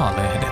Farehde.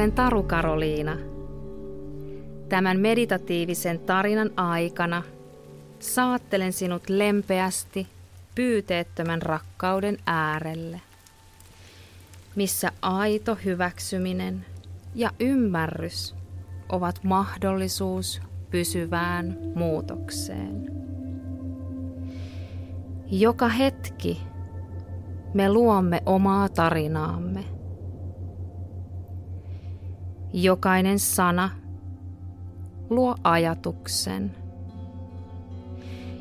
Olen Taru Karoliina. Tämän meditatiivisen tarinan aikana saattelen sinut lempeästi pyyteettömän rakkauden äärelle, missä aito hyväksyminen ja ymmärrys ovat mahdollisuus pysyvään muutokseen. Joka hetki me luomme omaa tarinaamme – Jokainen sana luo ajatuksen.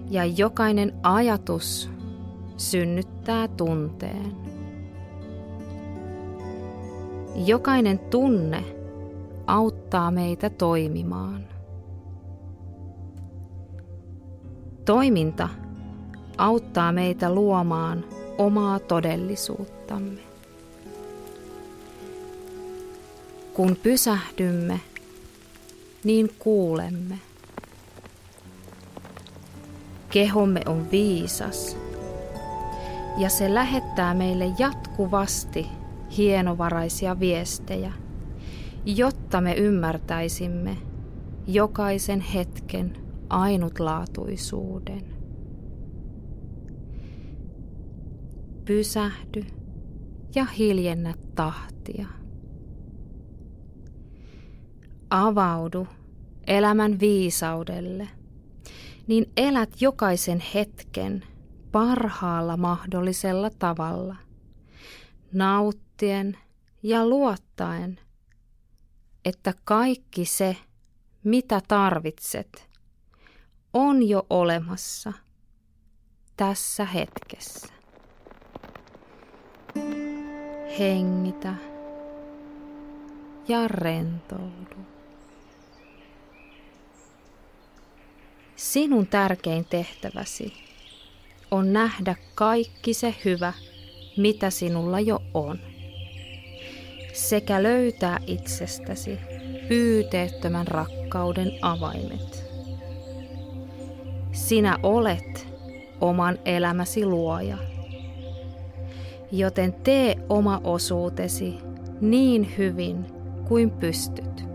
Ja jokainen ajatus synnyttää tunteen. Jokainen tunne auttaa meitä toimimaan. Toiminta auttaa meitä luomaan omaa todellisuuttamme. Kun pysähdymme, niin kuulemme. Kehomme on viisas ja se lähettää meille jatkuvasti hienovaraisia viestejä, jotta me ymmärtäisimme jokaisen hetken ainutlaatuisuuden. Pysähdy ja hiljennä tahtia avaudu elämän viisaudelle, niin elät jokaisen hetken parhaalla mahdollisella tavalla, nauttien ja luottaen, että kaikki se, mitä tarvitset, on jo olemassa tässä hetkessä. Hengitä ja rentoudu. Sinun tärkein tehtäväsi on nähdä kaikki se hyvä, mitä sinulla jo on, sekä löytää itsestäsi pyyteettömän rakkauden avaimet. Sinä olet oman elämäsi luoja, joten tee oma osuutesi niin hyvin kuin pystyt.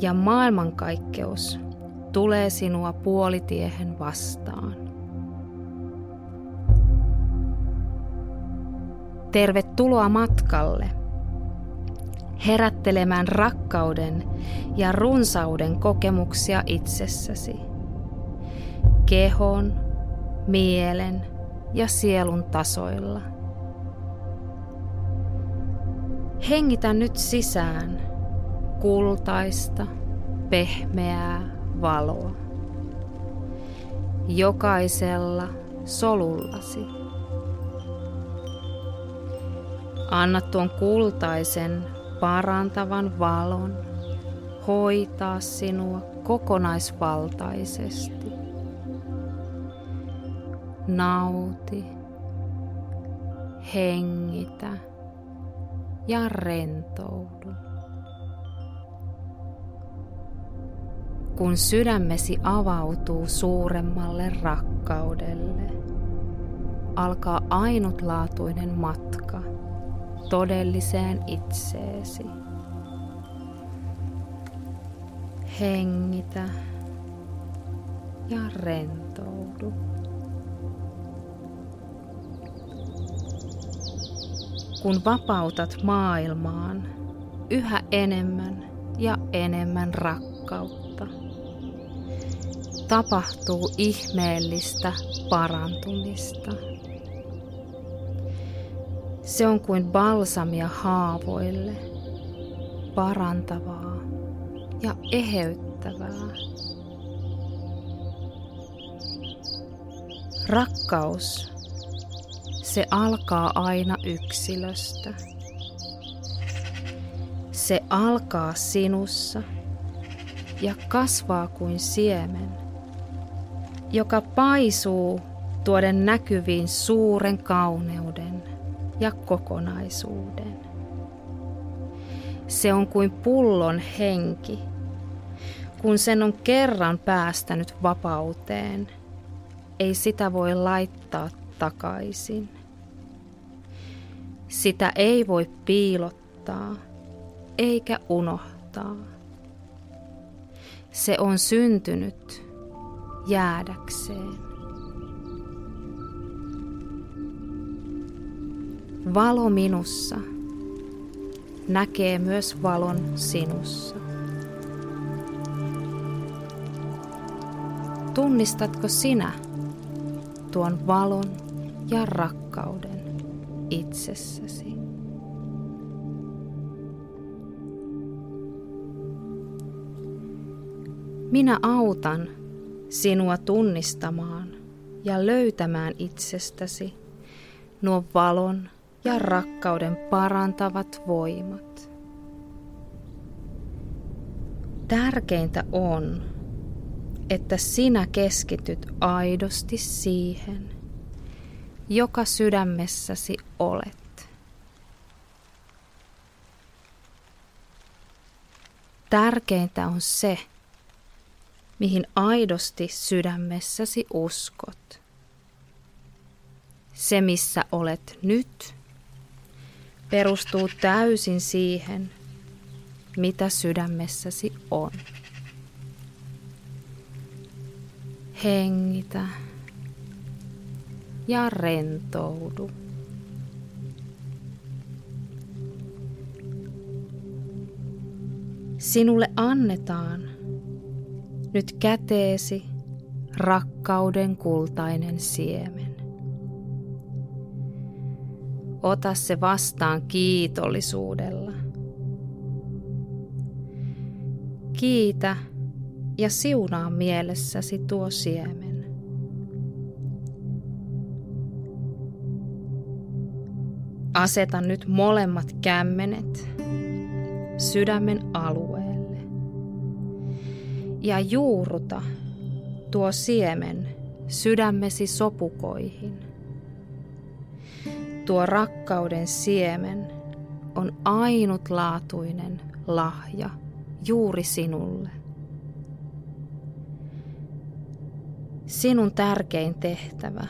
Ja maailmankaikkeus tulee sinua puolitiehen vastaan. Tervetuloa matkalle herättelemään rakkauden ja runsauden kokemuksia itsessäsi. Kehon, mielen ja sielun tasoilla. Hengitä nyt sisään kultaista, pehmeää valoa. Jokaisella solullasi. Anna tuon kultaisen parantavan valon hoitaa sinua kokonaisvaltaisesti. Nauti, hengitä ja rentoudu. Kun sydämesi avautuu suuremmalle rakkaudelle, alkaa ainutlaatuinen matka todelliseen itseesi. Hengitä ja rentoudu. Kun vapautat maailmaan yhä enemmän ja enemmän rakkautta tapahtuu ihmeellistä parantumista. Se on kuin balsamia haavoille, parantavaa ja eheyttävää. Rakkaus, se alkaa aina yksilöstä. Se alkaa sinussa ja kasvaa kuin siemen, joka paisuu tuoden näkyviin suuren kauneuden ja kokonaisuuden. Se on kuin pullon henki, kun sen on kerran päästänyt vapauteen, ei sitä voi laittaa takaisin. Sitä ei voi piilottaa eikä unohtaa. Se on syntynyt jäädäkseen. Valo minussa näkee myös valon sinussa. Tunnistatko sinä tuon valon ja rakkauden itsessäsi? Minä autan sinua tunnistamaan ja löytämään itsestäsi nuo valon ja rakkauden parantavat voimat. Tärkeintä on, että sinä keskityt aidosti siihen, joka sydämessäsi olet. Tärkeintä on se, mihin aidosti sydämessäsi uskot. Se, missä olet nyt, perustuu täysin siihen, mitä sydämessäsi on. Hengitä ja rentoudu. Sinulle annetaan nyt käteesi rakkauden kultainen siemen. Ota se vastaan kiitollisuudella. Kiitä ja siunaa mielessäsi tuo siemen. Aseta nyt molemmat kämmenet sydämen alueelle ja juuruta tuo siemen sydämesi sopukoihin. Tuo rakkauden siemen on ainutlaatuinen lahja juuri sinulle. Sinun tärkein tehtävä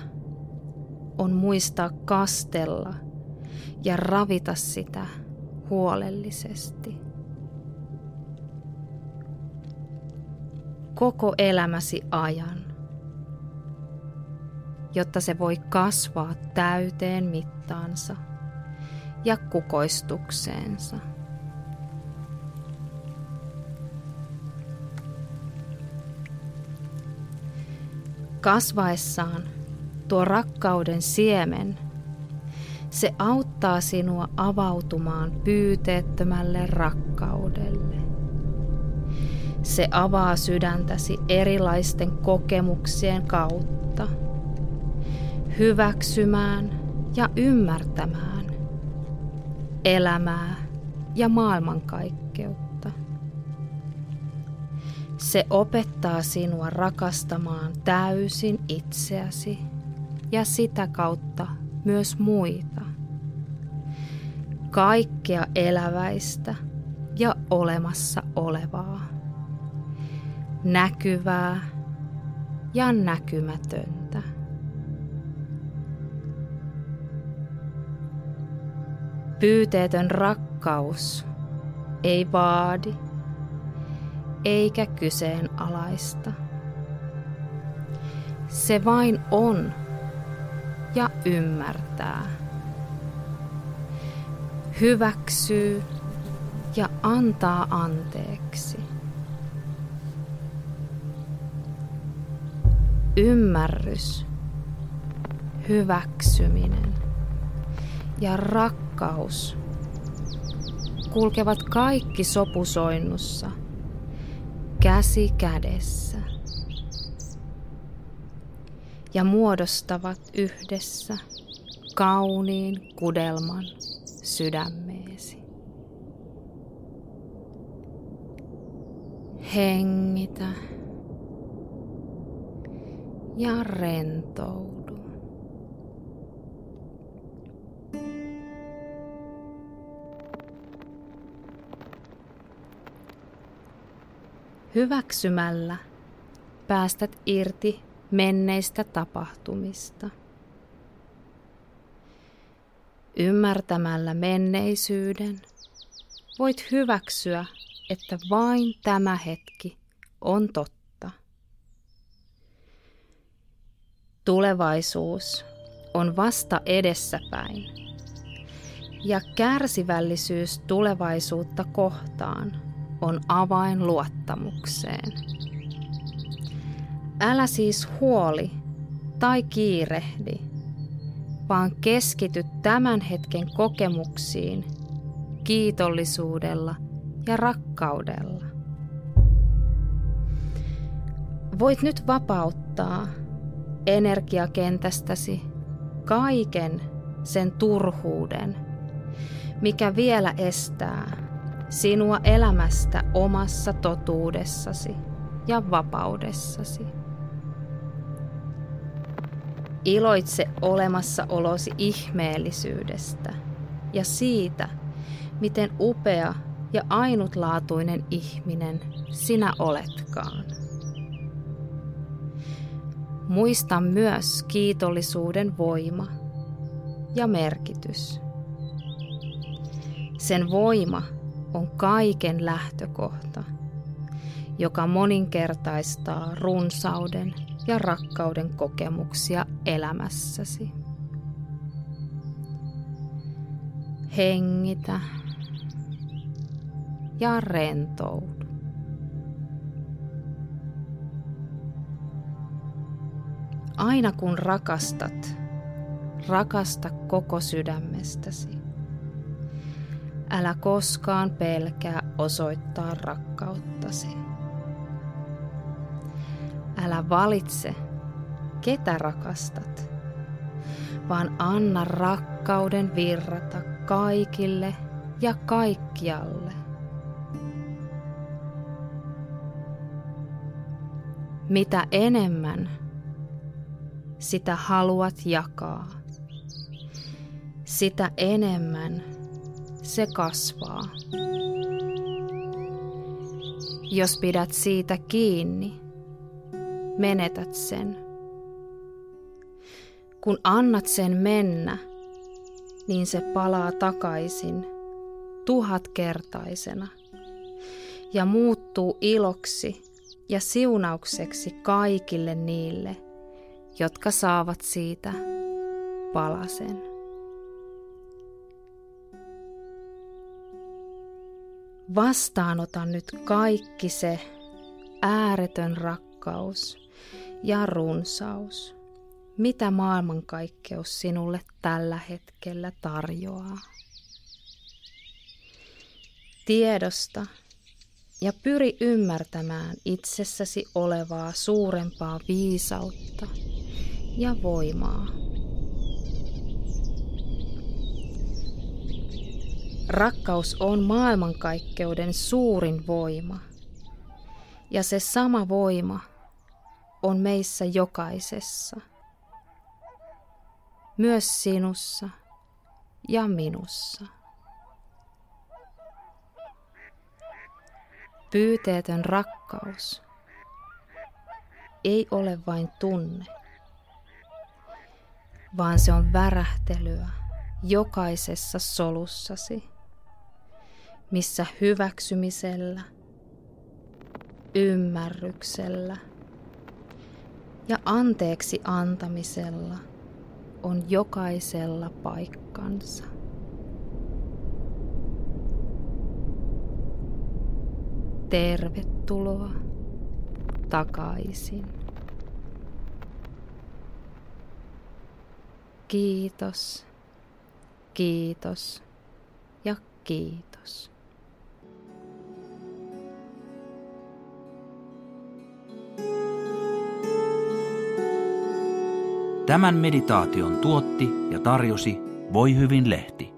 on muistaa kastella ja ravita sitä huolellisesti. Koko elämäsi ajan, jotta se voi kasvaa täyteen mittaansa ja kukoistukseensa. Kasvaessaan tuo rakkauden siemen, se auttaa sinua avautumaan pyyteettömälle rakkaudelle. Se avaa sydäntäsi erilaisten kokemuksien kautta, hyväksymään ja ymmärtämään elämää ja maailmankaikkeutta. Se opettaa sinua rakastamaan täysin itseäsi ja sitä kautta myös muita. Kaikkea eläväistä ja olemassa olevaa. Näkyvää ja näkymätöntä. Pyyteetön rakkaus ei vaadi eikä kyseenalaista. Se vain on ja ymmärtää. Hyväksyy ja antaa anteeksi. Ymmärrys, hyväksyminen ja rakkaus kulkevat kaikki sopusoinnussa – käsi kädessä ja muodostavat yhdessä kauniin kudelman sydämeesi. Hengitä ja rentoudu. Hyväksymällä päästät irti menneistä tapahtumista. Ymmärtämällä menneisyyden voit hyväksyä, että vain tämä hetki on totta. Tulevaisuus on vasta edessäpäin ja kärsivällisyys tulevaisuutta kohtaan on avain luottamukseen. Älä siis huoli tai kiirehdi, vaan keskity tämän hetken kokemuksiin kiitollisuudella ja rakkaudella. Voit nyt vapauttaa energiakentästäsi kaiken sen turhuuden, mikä vielä estää sinua elämästä omassa totuudessasi ja vapaudessasi. Iloitse olemassaolosi ihmeellisyydestä ja siitä, miten upea ja ainutlaatuinen ihminen sinä oletkaan. Muista myös kiitollisuuden voima ja merkitys. Sen voima on kaiken lähtökohta, joka moninkertaistaa runsauden ja rakkauden kokemuksia elämässäsi. Hengitä ja rentoudu. Aina kun rakastat, rakasta koko sydämestäsi. Älä koskaan pelkää osoittaa rakkauttasi. Älä valitse, ketä rakastat, vaan anna rakkauden virrata kaikille ja kaikkialle. Mitä enemmän sitä haluat jakaa, sitä enemmän se kasvaa. Jos pidät siitä kiinni, menetät sen. Kun annat sen mennä, niin se palaa takaisin tuhatkertaisena ja muuttuu iloksi ja siunaukseksi kaikille niille, jotka saavat siitä palasen. Vastaanota nyt kaikki se ääretön rakkaus ja runsaus, mitä maailmankaikkeus sinulle tällä hetkellä tarjoaa. Tiedosta ja pyri ymmärtämään itsessäsi olevaa suurempaa viisautta ja voimaa. Rakkaus on maailmankaikkeuden suurin voima, ja se sama voima on meissä jokaisessa, myös sinussa ja minussa. Pyyteetön rakkaus ei ole vain tunne, vaan se on värähtelyä jokaisessa solussasi, missä hyväksymisellä, ymmärryksellä ja anteeksi antamisella on jokaisella paikkansa. Tervetuloa takaisin. Kiitos, kiitos ja kiitos. Tämän meditaation tuotti ja tarjosi Voi hyvin lehti.